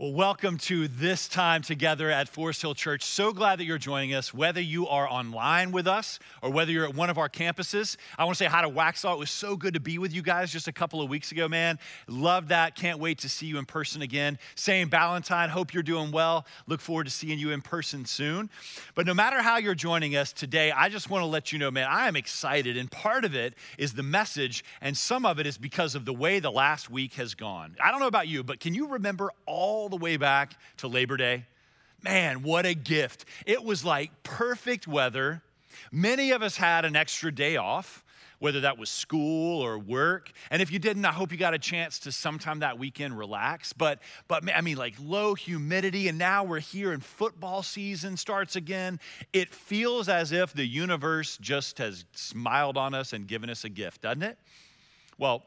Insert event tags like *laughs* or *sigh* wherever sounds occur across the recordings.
Well, welcome to this time together at Forest Hill Church. So glad that you're joining us, whether you are online with us or whether you're at one of our campuses. I want to say hi to Waxhaw. It was so good to be with you guys just a couple of weeks ago, man. Love that. Can't wait to see you in person again. Same Ballantyne. Hope you're doing well. Look forward to seeing you in person soon. But no matter how you're joining us today, I just want to let you know, man, I am excited. And part of it is the message, and some of it is because of the way the last week has gone. I don't know about you, but can you remember all the way back to Labor Day. Man, what a gift. It was like perfect weather. Many of us had an extra day off, whether that was school or work. And if you didn't, I hope you got a chance to sometime that weekend relax. But but I mean like low humidity and now we're here and football season starts again. It feels as if the universe just has smiled on us and given us a gift, doesn't it? Well,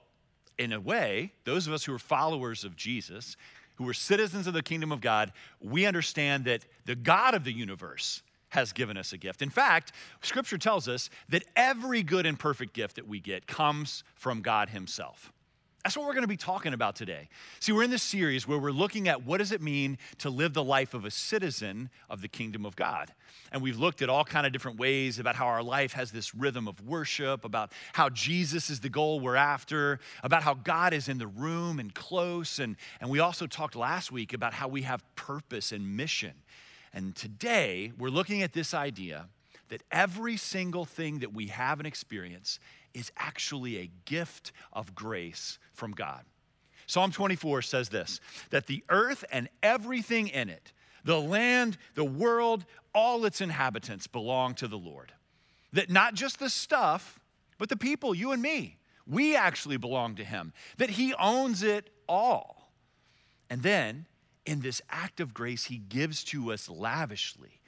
in a way, those of us who are followers of Jesus who are citizens of the kingdom of God, we understand that the God of the universe has given us a gift. In fact, scripture tells us that every good and perfect gift that we get comes from God himself. That's what we're going to be talking about today. See, we're in this series where we're looking at what does it mean to live the life of a citizen of the kingdom of God. And we've looked at all kind of different ways about how our life has this rhythm of worship, about how Jesus is the goal we're after, about how God is in the room and close. And, and we also talked last week about how we have purpose and mission. And today we're looking at this idea that every single thing that we have and experience is actually a gift of grace from God. Psalm 24 says this that the earth and everything in it, the land, the world, all its inhabitants belong to the Lord. That not just the stuff, but the people, you and me, we actually belong to Him. That He owns it all. And then, in this act of grace, He gives to us lavishly,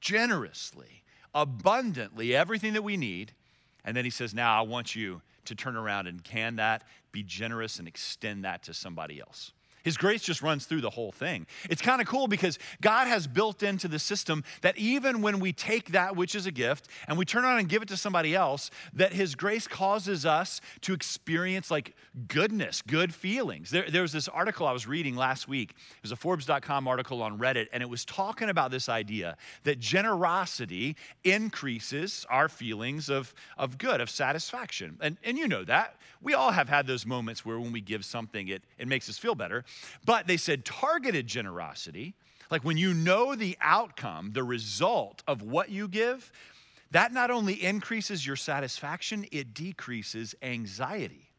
generously, abundantly everything that we need and then he says, Now I want you to turn around and can that, be generous, and extend that to somebody else. His grace just runs through the whole thing. It's kind of cool because God has built into the system that even when we take that which is a gift and we turn around and give it to somebody else, that His grace causes us to experience like goodness, good feelings. There, there was this article I was reading last week. It was a Forbes.com article on Reddit, and it was talking about this idea that generosity increases our feelings of, of good, of satisfaction. And, and you know that. We all have had those moments where when we give something, it, it makes us feel better. But they said targeted generosity, like when you know the outcome, the result of what you give, that not only increases your satisfaction, it decreases anxiety.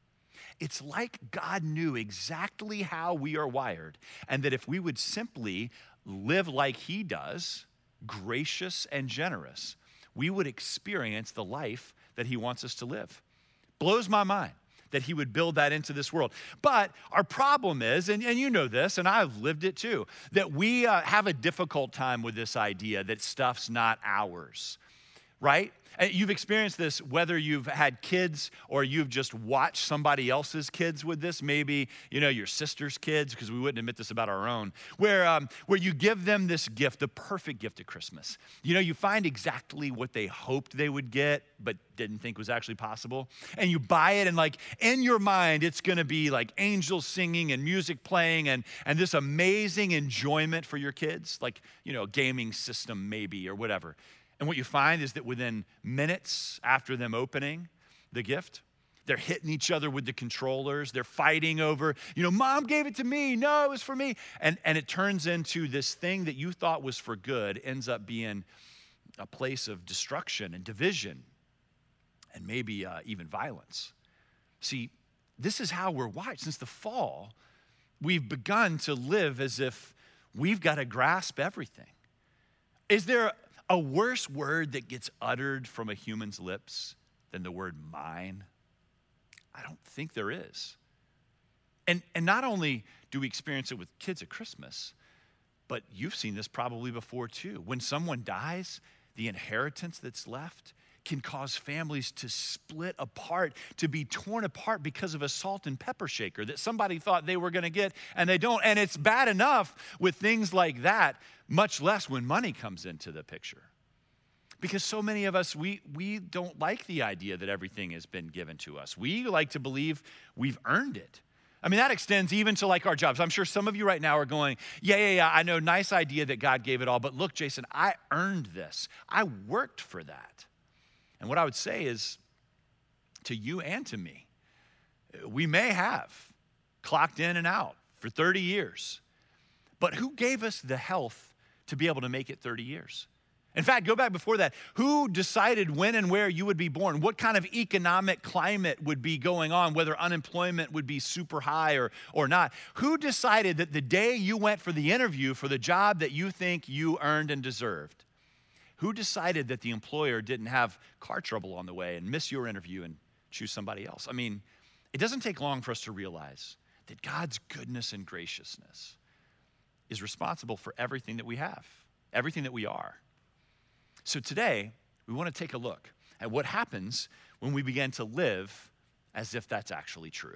It's like God knew exactly how we are wired, and that if we would simply live like He does, gracious and generous, we would experience the life that He wants us to live. Blows my mind that he would build that into this world. But our problem is, and, and you know this, and I've lived it too, that we uh, have a difficult time with this idea that stuff's not ours, right? And you've experienced this whether you've had kids or you've just watched somebody else's kids with this, maybe, you know, your sister's kids, because we wouldn't admit this about our own, where, um, where you give them this gift, the perfect gift at Christmas. You know, you find exactly what they hoped they would get, but didn't think was actually possible. And you buy it, and like in your mind, it's gonna be like angels singing and music playing and, and this amazing enjoyment for your kids, like, you know, a gaming system maybe or whatever. And what you find is that within minutes after them opening the gift, they're hitting each other with the controllers. They're fighting over, you know, mom gave it to me. No, it was for me. And, and it turns into this thing that you thought was for good ends up being a place of destruction and division and maybe uh, even violence. See, this is how we're wired. Since the fall, we've begun to live as if we've got to grasp everything. Is there a worse word that gets uttered from a human's lips than the word mine? I don't think there is. And, and not only do we experience it with kids at Christmas, but you've seen this probably before too. When someone dies, the inheritance that's left can cause families to split apart, to be torn apart because of a salt and pepper shaker that somebody thought they were going to get and they don't. And it's bad enough with things like that, much less when money comes into the picture. Because so many of us, we, we don't like the idea that everything has been given to us. We like to believe we've earned it, I mean, that extends even to like our jobs. I'm sure some of you right now are going, yeah, yeah, yeah, I know, nice idea that God gave it all, but look, Jason, I earned this. I worked for that. And what I would say is to you and to me, we may have clocked in and out for 30 years, but who gave us the health to be able to make it 30 years? In fact, go back before that. Who decided when and where you would be born? What kind of economic climate would be going on, whether unemployment would be super high or, or not? Who decided that the day you went for the interview for the job that you think you earned and deserved? Who decided that the employer didn't have car trouble on the way and miss your interview and choose somebody else? I mean, it doesn't take long for us to realize that God's goodness and graciousness is responsible for everything that we have, everything that we are. So today, we want to take a look at what happens when we begin to live as if that's actually true.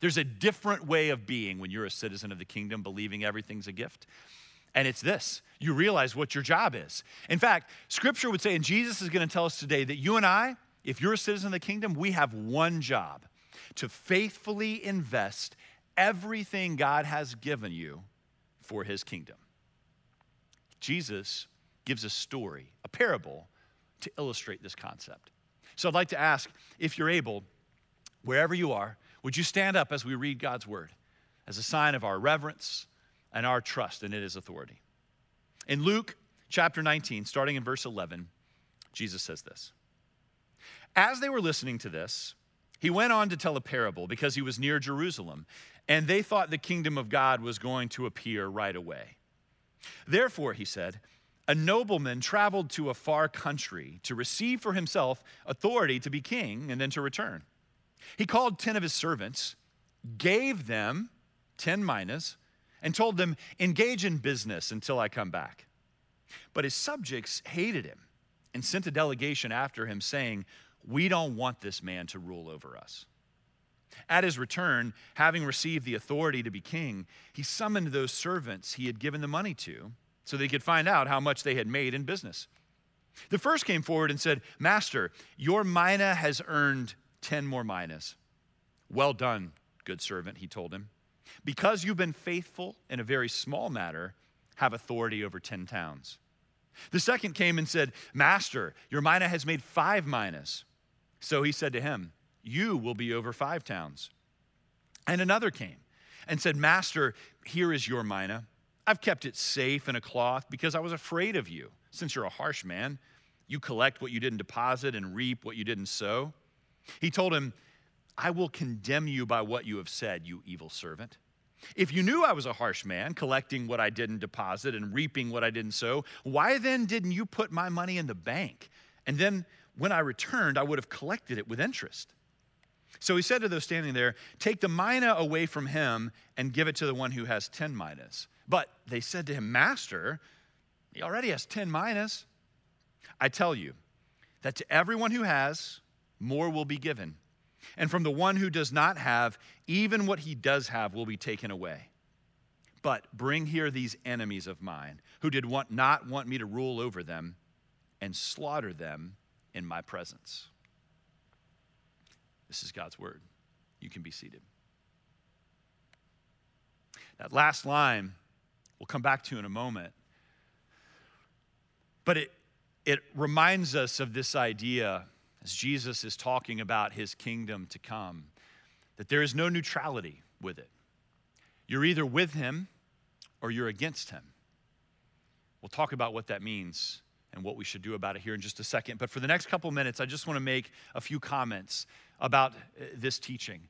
There's a different way of being when you're a citizen of the kingdom, believing everything's a gift. And it's this you realize what your job is. In fact, scripture would say, and Jesus is going to tell us today, that you and I, if you're a citizen of the kingdom, we have one job to faithfully invest everything God has given you for his kingdom. Jesus gives a story, a parable, to illustrate this concept. So I'd like to ask if you're able, wherever you are, would you stand up as we read God's word as a sign of our reverence and our trust in it is authority? In Luke chapter 19, starting in verse 11, Jesus says this As they were listening to this, he went on to tell a parable because he was near Jerusalem, and they thought the kingdom of God was going to appear right away. Therefore, he said, a nobleman traveled to a far country to receive for himself authority to be king and then to return. He called 10 of his servants, gave them 10 minas, and told them, Engage in business until I come back. But his subjects hated him and sent a delegation after him, saying, We don't want this man to rule over us. At his return, having received the authority to be king, he summoned those servants he had given the money to so they could find out how much they had made in business. The first came forward and said, Master, your mina has earned 10 more minas. Well done, good servant, he told him. Because you've been faithful in a very small matter, have authority over 10 towns. The second came and said, Master, your mina has made five minas. So he said to him, You will be over five towns. And another came and said, Master, here is your mina I've kept it safe in a cloth because I was afraid of you, since you're a harsh man. You collect what you didn't deposit and reap what you didn't sow. He told him, I will condemn you by what you have said, you evil servant. If you knew I was a harsh man, collecting what I didn't deposit and reaping what I didn't sow, why then didn't you put my money in the bank? And then when I returned, I would have collected it with interest. So he said to those standing there, Take the mina away from him and give it to the one who has 10 minas. But they said to him, Master, he already has 10 minas. I tell you that to everyone who has, more will be given. And from the one who does not have, even what he does have will be taken away. But bring here these enemies of mine, who did want, not want me to rule over them, and slaughter them in my presence. This is God's word. You can be seated. That last line we'll come back to in a moment. But it, it reminds us of this idea as Jesus is talking about his kingdom to come that there is no neutrality with it. You're either with him or you're against him. We'll talk about what that means and what we should do about it here in just a second. But for the next couple minutes, I just want to make a few comments about uh, this teaching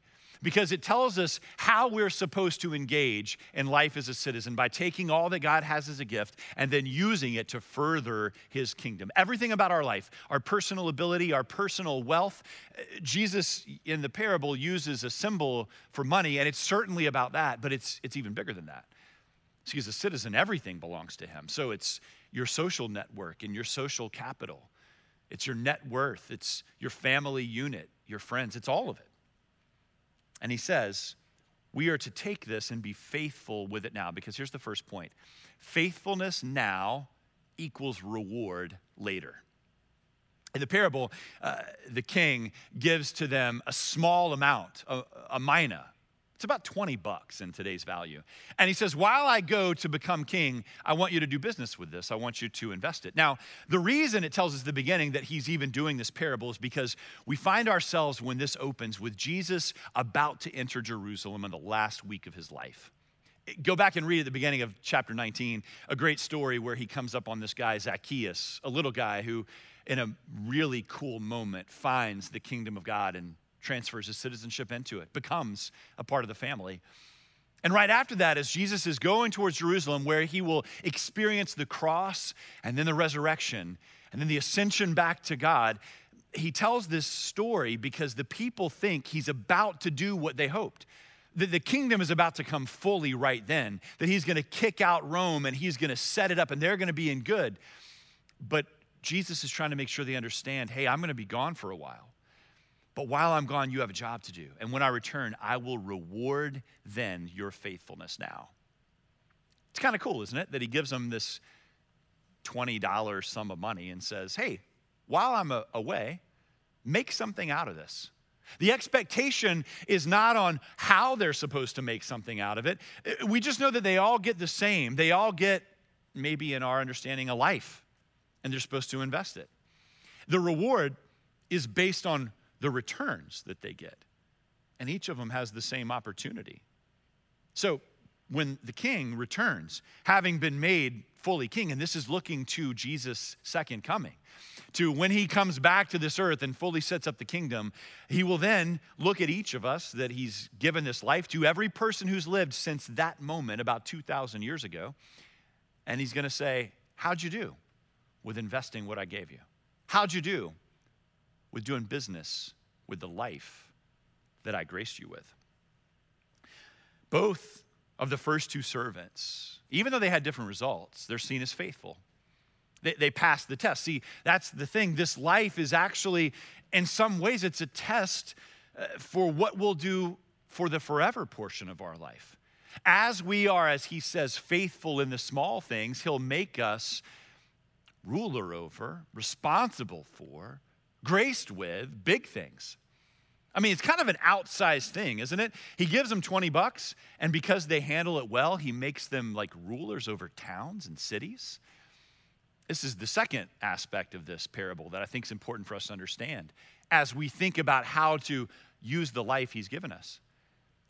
because it tells us how we're supposed to engage in life as a citizen by taking all that God has as a gift and then using it to further his kingdom. Everything about our life, our personal ability, our personal wealth, uh, Jesus in the parable uses a symbol for money, and it's certainly about that, but it's, it's even bigger than that. See, as a citizen, everything belongs to him. So it's your social network and your social capital. It's your net worth, it's your family unit, your friends, it's all of it. And he says, we are to take this and be faithful with it now. Because here's the first point faithfulness now equals reward later. In the parable, uh, the king gives to them a small amount, a, a mina, It's about 20 bucks in today's value. And he says, While I go to become king, I want you to do business with this. I want you to invest it. Now, the reason it tells us the beginning that he's even doing this parable is because we find ourselves when this opens with Jesus about to enter Jerusalem in the last week of his life. Go back and read at the beginning of chapter 19 a great story where he comes up on this guy, Zacchaeus, a little guy who, in a really cool moment, finds the kingdom of God and transfers his citizenship into it, becomes a part of the family. And right after that, as Jesus is going towards Jerusalem, where he will experience the cross and then the resurrection and then the ascension back to God, he tells this story because the people think he's about to do what they hoped. That the kingdom is about to come fully right then, that he's going to kick out Rome and he's going to set it up and they're going to be in good. But Jesus is trying to make sure they understand hey, I'm going to be gone for a while. But while I'm gone, you have a job to do. And when I return, I will reward then your faithfulness now. It's kind of cool, isn't it? That he gives them this $20 sum of money and says, hey, while I'm away, make something out of this. The expectation is not on how they're supposed to make something out of it. Uh, we just know that they all get the same. They all get, maybe in our understanding, a life, and they're supposed to invest it. The reward is based on the returns that they get. And each of them has the same opportunity. So when the king returns, having been made fully king, and this is looking to Jesus' second coming, to when he comes back to this earth and fully sets up the kingdom, he will then look at each of us that he's given this life to, every person who's lived since that moment about 2,000 years ago, and he's to say, How'd you do with investing what I gave you? How'd you do with doing business with the life that I graced you with. Both of the first two servants, even though they had different results, they're seen as faithful. They, they passed the test. See, that's the thing. This life is actually, in some ways, it's a test uh, for what we'll do for the forever portion of our life. As we are, as he says, faithful in the small things, he'll make us ruler over, responsible for, graced with big things. I mean, it's kind of an outsized thing, isn't it? He gives them 20 bucks, and because they handle it well, he makes them like rulers over towns and cities. This is the second aspect of this parable that I think is important for us to understand as we think about how to use the life he's given us.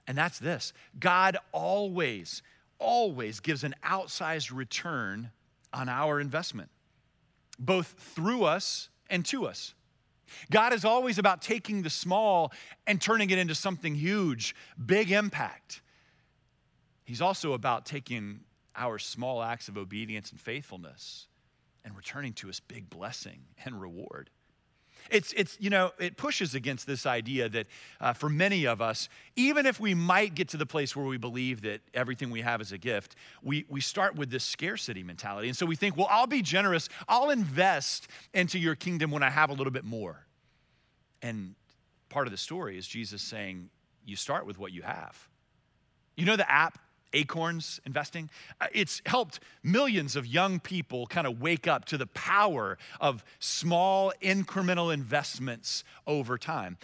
And that's this God always, always gives an outsized return on our investment, both through us and to us. God is always about taking the small and turning it into something huge, big impact. He's also about taking our small acts of obedience and faithfulness and returning to us big blessing and reward. It's, it's you know, it pushes against this idea that uh, for many of us, even if we might get to the place where we believe that everything we have is a gift, we, we start with this scarcity mentality. And so we think, well, I'll be generous, I'll invest into your kingdom when I have a little bit more. And part of the story is Jesus saying, you start with what you have. You know the app Acorns Investing? Uh, it's helped millions of young people kind of wake up to the power of small incremental investments over time.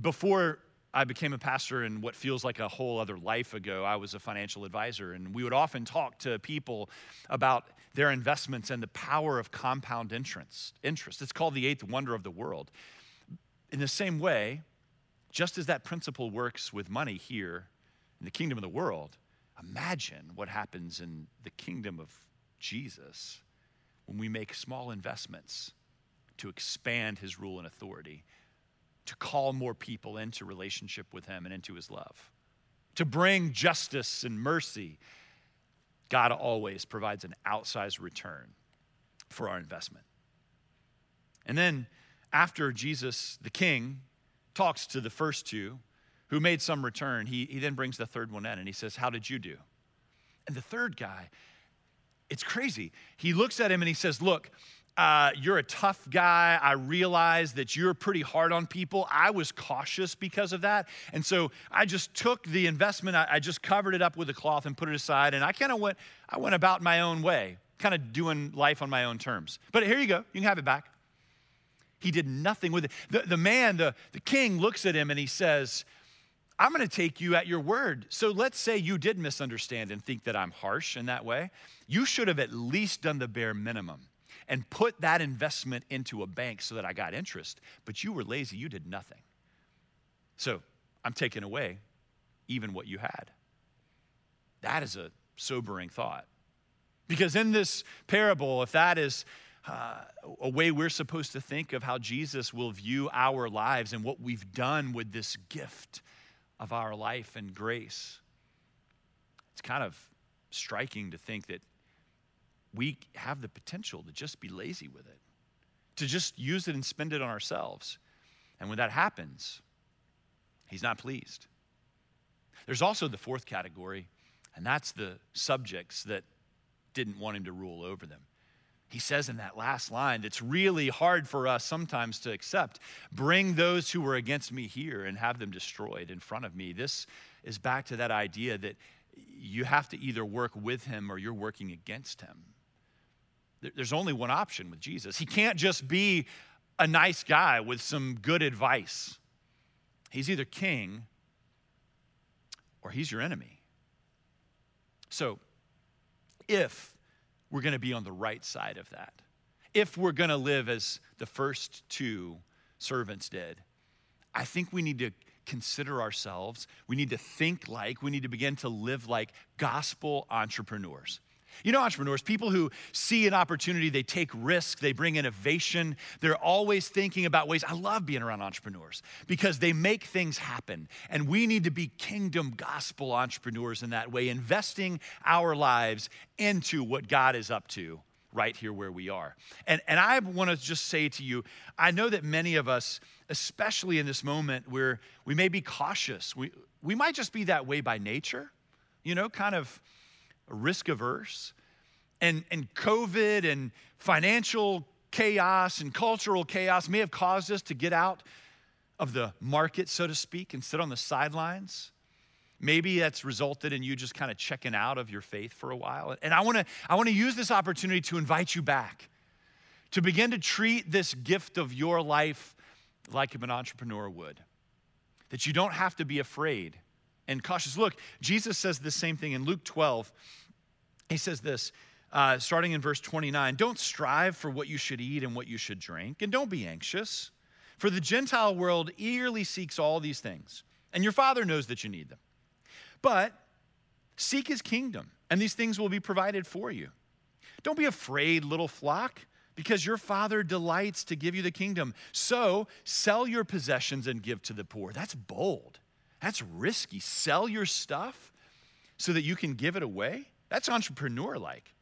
Before I became a pastor in what feels like a whole other life ago. I was a financial advisor, and we would often talk to people about their investments and the power of compound interest. interest. It's called the eighth wonder of the world. In the same way, just as that principle works with money here in the kingdom of the world, Imagine what happens in the kingdom of Jesus when we make small investments to expand his rule and authority, to call more people into relationship with him and into his love, to bring justice and mercy. God always provides an outsized return for our investment. And then, after Jesus, the king, talks to the first two, who made some return, he, he then brings the third one in and he says, How did you do? And the third guy, it's crazy. He looks at him and he says, Look, uh, you're a tough guy. I realize that you're pretty hard on people. I was cautious because of that. And so I just took the investment, I, I just covered it up with a cloth and put it aside. And I kind of went, I went about my own way, kind of doing life on my own terms. But here you go, you can have it back. He did nothing with it. The, the man, the, the king, looks at him and he says, I'm going to take you at your word. So let's say you did misunderstand and think that I'm harsh in that way. You should have at least done the bare minimum and put that investment into a bank so that I got interest. But you were lazy, you did nothing. So I'm taking away even what you had. That is a sobering thought. Because in this parable, if that is uh, a way we're supposed to think of how Jesus will view our lives and what we've done with this gift of our life and grace, it's kind of striking to think that we have the potential to just be lazy with it, to just use it and spend it on ourselves. And when that happens, he's not pleased. There's also the fourth category, and that's the subjects that didn't want him to rule over them. He says in that last line that's really hard for us sometimes to accept bring those who were against me here and have them destroyed in front of me. This is back to that idea that you have to either work with him or you're working against him. There's only one option with Jesus. He can't just be a nice guy with some good advice. He's either king or he's your enemy. So, if we're going to be on the right side of that, if we're going to live as the first two servants did, I think we need to consider ourselves, we need to think like, we need to begin to live like gospel entrepreneurs. You know, entrepreneurs, people who see an opportunity, they take risk, they bring innovation. They're always thinking about ways. I love being around entrepreneurs because they make things happen. And we need to be kingdom gospel entrepreneurs in that way, investing our lives into what God is up to right here where we are. And, and I want to just say to you, I know that many of us, especially in this moment where we may be cautious, we, we might just be that way by nature, you know, kind of risk averse. And, and COVID and financial chaos and cultural chaos may have caused us to get out of the market, so to speak, and sit on the sidelines. Maybe that's resulted in you just kind of checking out of your faith for a while. And I wanna, I wanna use this opportunity to invite you back to begin to treat this gift of your life like an entrepreneur would. That you don't have to be afraid and cautious. Look, Jesus says the same thing in Luke 12. He says this, uh, starting in verse 29 Don't strive for what you should eat and what you should drink, and don't be anxious, for the Gentile world eagerly seeks all these things, and your Father knows that you need them. But seek his kingdom, and these things will be provided for you. Don't be afraid, little flock, because your Father delights to give you the kingdom. So sell your possessions and give to the poor. That's bold. That's risky. Sell your stuff so that you can give it away. That's entrepreneur like.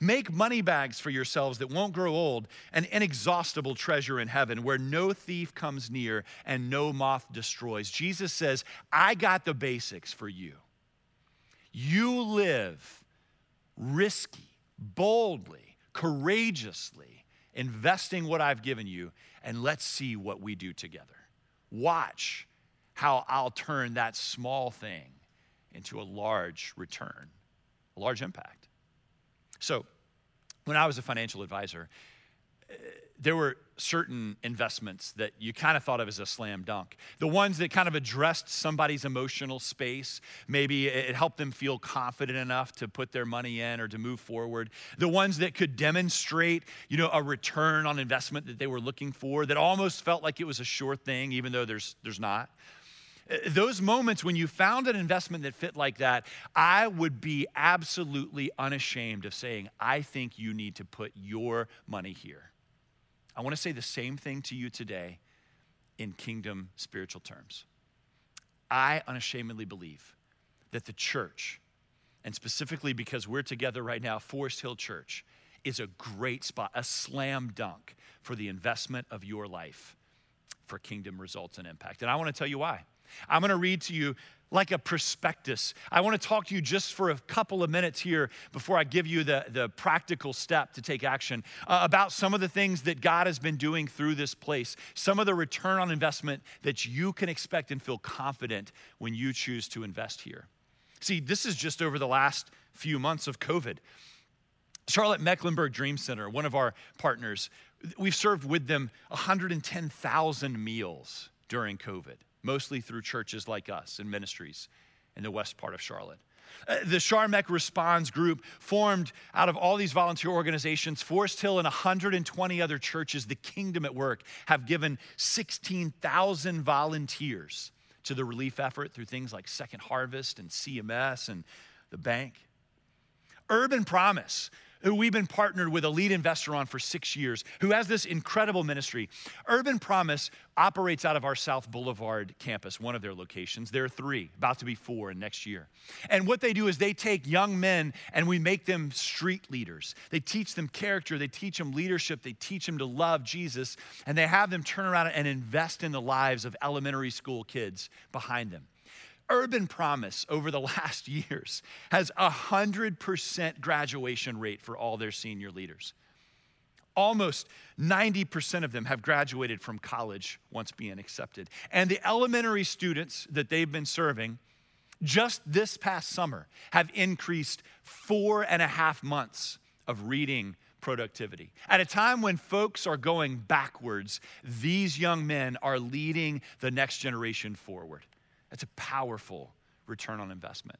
Make money bags for yourselves that won't grow old, an inexhaustible treasure in heaven where no thief comes near and no moth destroys. Jesus says, I got the basics for you. You live risky, boldly, courageously, investing what I've given you, and let's see what we do together. Watch how I'll turn that small thing into a large return a large impact. So, when I was a financial advisor, eh, there were certain investments that you kind of thought of as a slam dunk. The ones that kind of addressed somebody's emotional space, maybe it helped them feel confident enough to put their money in or to move forward. The ones that could demonstrate, you know, a return on investment that they were looking for that almost felt like it was a sure thing even though there's there's not. Uh, those moments when you found an investment that fit like that, I would be absolutely unashamed of saying, I think you need to put your money here. I want to say the same thing to you today in kingdom spiritual terms. I unashamedly believe that the church, and specifically because we're together right now, Forest Hill Church, is a great spot, a slam dunk for the investment of your life for kingdom results and impact. And I want to tell you why. I'm going to read to you like a prospectus. I want to talk to you just for a couple of minutes here before I give you the, the practical step to take action uh, about some of the things that God has been doing through this place, some of the return on investment that you can expect and feel confident when you choose to invest here. See, this is just over the last few months of COVID. Charlotte Mecklenburg Dream Center, one of our partners, we've served with them 110,000 meals during COVID. Mostly through churches like us and ministries in the west part of Charlotte. Uh, the Charmec Responds group formed out of all these volunteer organizations. Forest Hill and 120 other churches, the Kingdom at Work, have given 16,000 volunteers to the relief effort through things like Second Harvest and CMS and the bank. Urban Promise who we've been partnered with a lead investor on for six years, who has this incredible ministry. Urban Promise operates out of our South Boulevard campus, one of their locations. There are three, about to be four in next year. And what they do is they take young men and we make them street leaders. They teach them character, they teach them leadership, they teach them to love Jesus, and they have them turn around and invest in the lives of elementary school kids behind them. Urban Promise over the *laughs* last years has a 100% graduation rate for all their senior leaders. Almost 90% of them have graduated from college once being accepted. And the elementary students that they've been serving just this past summer have increased four and a half months of reading productivity. At a time when folks are going backwards, these young men are leading the next generation forward. That's a powerful return on investment.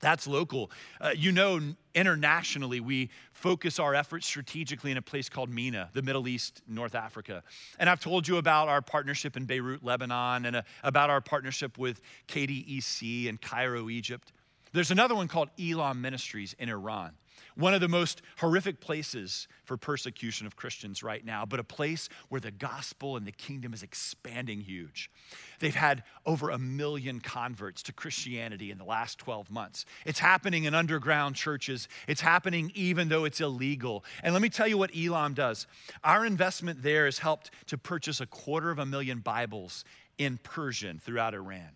That's local. Uh, you know, internationally, we focus our efforts strategically in a place called MENA, the Middle East, North Africa. And I've told you about our partnership in Beirut, Lebanon, and uh, about our partnership with KDEC in Cairo, Egypt. There's another one called Elam Ministries in Iran one of the most horrific places for persecution of Christians right now, but a place where the gospel and the kingdom is expanding huge. They've had over a million converts to Christianity in the last 12 months. It's happening in underground churches, it's happening even though it's illegal. And let me tell you what Elam does. Our investment there has helped to purchase a quarter of a million Bibles in Persian throughout Iran.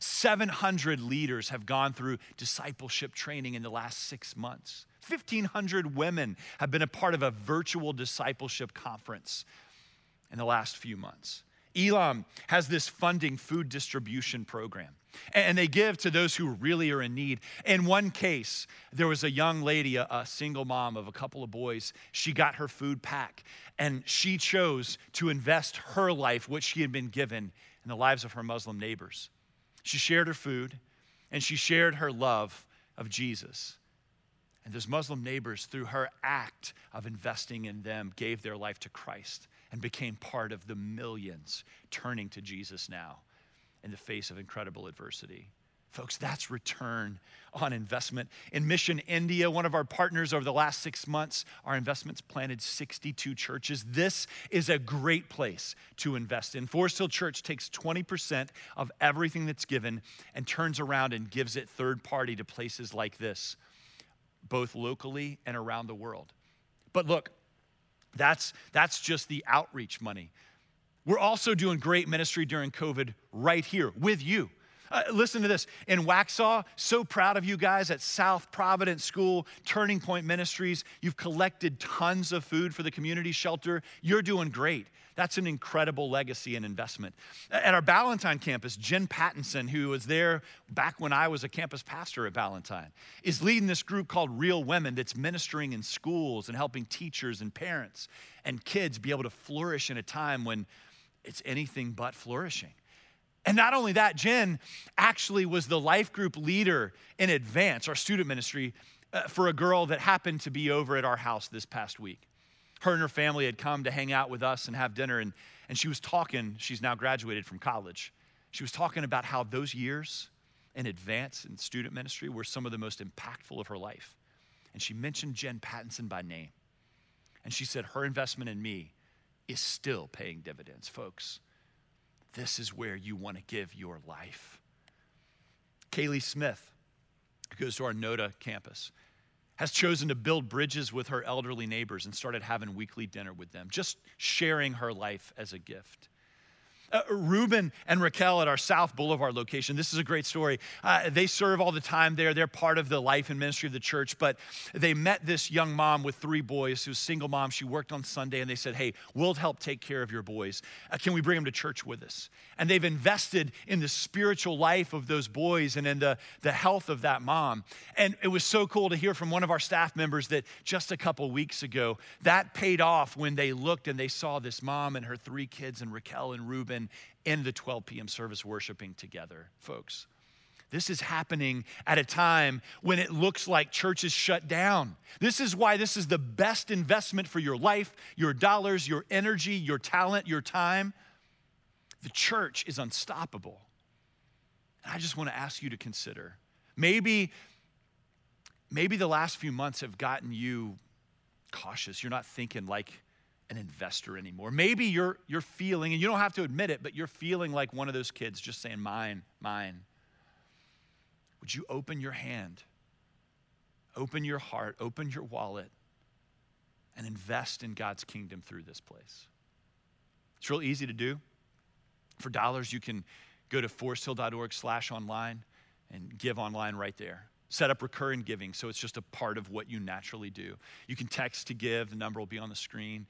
700 leaders have gone through discipleship training in the last six months. 1,500 women have been a part of a virtual discipleship conference in the last few months. Elam has this funding food distribution program, and they give to those who really are in need. In one case, there was a young lady, a, single mom of a couple of boys. She got her food pack, and she chose to invest her life, what she had been given, in the lives of her Muslim neighbors. She shared her food, and she shared her love of Jesus. And those Muslim neighbors, through her act of investing in them, gave their life to Christ and became part of the millions turning to Jesus now in the face of incredible adversity. Folks, that's return on investment. In Mission India, one of our partners over the last six months, our investments planted 62 churches. This is a great place to invest in. Forest Hill Church takes 20% of everything that's given and turns around and gives it third party to places like this both locally and around the world. But look, that's, that's just the outreach money. We're also doing great ministry during COVID right here with you. Uh, listen to this. In Waxhaw, so proud of you guys at South Providence School, Turning Point Ministries. You've collected tons of food for the community shelter. You're doing great. That's an incredible legacy and investment. At our Ballantyne campus, Jen Pattinson, who was there back when I was a campus pastor at Ballantyne, is leading this group called Real Women that's ministering in schools and helping teachers and parents and kids be able to flourish in a time when it's anything but flourishing. And not only that, Jen actually was the life group leader in advance, our student ministry, uh, for a girl that happened to be over at our house this past week her and her family had come to hang out with us and have dinner, and, and she was talking. She's now graduated from college. She was talking about how those years in advance in student ministry were some of the most impactful of her life. And she mentioned Jen Pattinson by name. And she said, Her investment in me is still paying dividends, folks. This is where you want to give your life. Kaylee Smith who goes to our NODA campus has chosen to build bridges with her elderly neighbors and started having weekly dinner with them, just sharing her life as a gift. Uh, Ruben and Raquel at our South Boulevard location. This is a great story. Uh, they serve all the time there. They're part of the life and ministry of the church. But they met this young mom with three boys who's single mom. She worked on Sunday and they said, Hey, we'll help take care of your boys. Uh, can we bring them to church with us? And they've invested in the spiritual life of those boys and in the, the health of that mom. And it was so cool to hear from one of our staff members that just a couple weeks ago, that paid off when they looked and they saw this mom and her three kids and Raquel and Ruben even in the 12 p.m. service worshiping together, folks. This is happening at a time when it looks like churches shut down. This is why this is the best investment for your life, your dollars, your energy, your talent, your time. The church is unstoppable. And I just want to ask you to consider maybe maybe the last few months have gotten you cautious. You're not thinking like an investor anymore. Maybe you're you're feeling and you don't have to admit it, but you're feeling like one of those kids just saying mine, mine. Would you open your hand? Open your heart, open your wallet and invest in God's kingdom through this place. It's real easy to do. For dollars, you can go to foresthill.org slash online and give online right there. Set up recurring giving so it's just a part of what you naturally do. You can text to give, the number will be on the screen.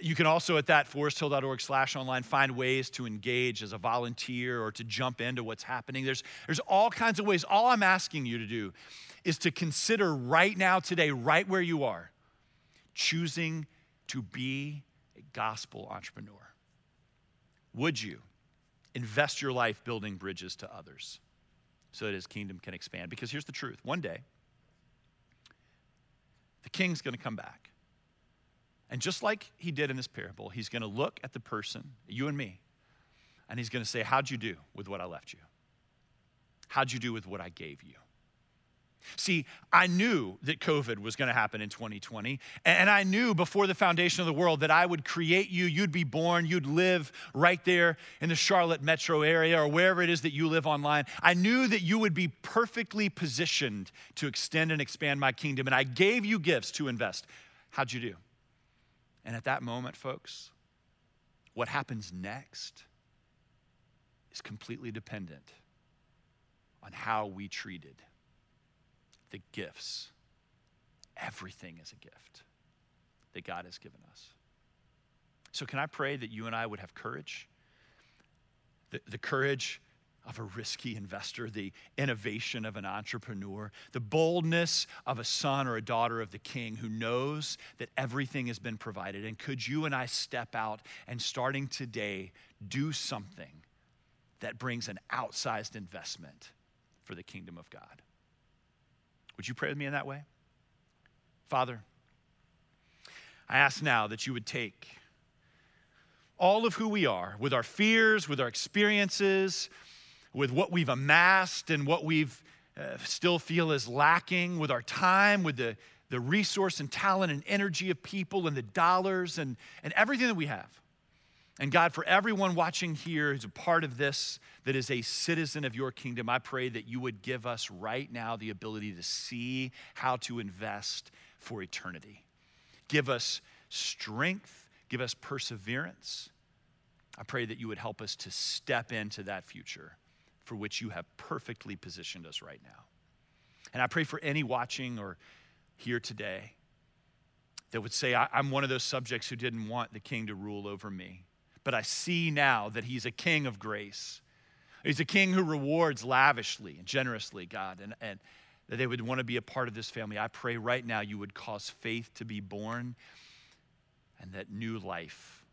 You can also at that foresthill.org slash online find ways to engage as a volunteer or to jump into what's happening. There's, there's all kinds of ways. All I'm asking you to do is to consider right now, today, right where you are, choosing to be a gospel entrepreneur. Would you invest your life building bridges to others so that his kingdom can expand? Because here's the truth one day, the king's going to come back. And just like he did in this parable, he's going to look at the person, you and me, and he's going to say, How'd you do with what I left you? How'd you do with what I gave you? See, I knew that COVID was going to happen in 2020. And I knew before the foundation of the world that I would create you, you'd be born, you'd live right there in the Charlotte metro area or wherever it is that you live online. I knew that you would be perfectly positioned to extend and expand my kingdom. And I gave you gifts to invest. How'd you do? And at that moment, folks, what happens next is completely dependent on how we treated the gifts. Everything is a gift that God has given us. So, can I pray that you and I would have courage? The, the courage of a risky investor, the innovation of an entrepreneur, the boldness of a son or a daughter of the king who knows that everything has been provided. And could you and I step out and starting today do something that brings an outsized investment for the kingdom of God? Would you pray with me in that way? Father, I ask now that you would take all of who we are, with our fears, with our experiences, with what we've amassed and what we've uh, still feel is lacking, with our time, with the, the resource and talent and energy of people and the dollars and, and everything that we have. And God, for everyone watching here who's a part of this, that is a citizen of your kingdom, I pray that you would give us right now the ability to see how to invest for eternity. Give us strength, give us perseverance. I pray that you would help us to step into that future for which you have perfectly positioned us right now. And I pray for any watching or here today that would say, I'm one of those subjects who didn't want the king to rule over me but I see now that He's a King of grace. He's a King who rewards lavishly and generously, God, and, and that they would want to be a part of this family. I pray right now you would cause faith to be born and that new life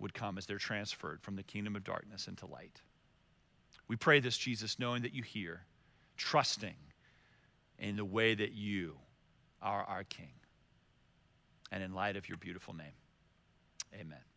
would come as they're transferred from the kingdom of darkness into light. We pray this, Jesus, knowing that you hear, trusting in the way that you are our King, and in light of your beautiful name. Amen.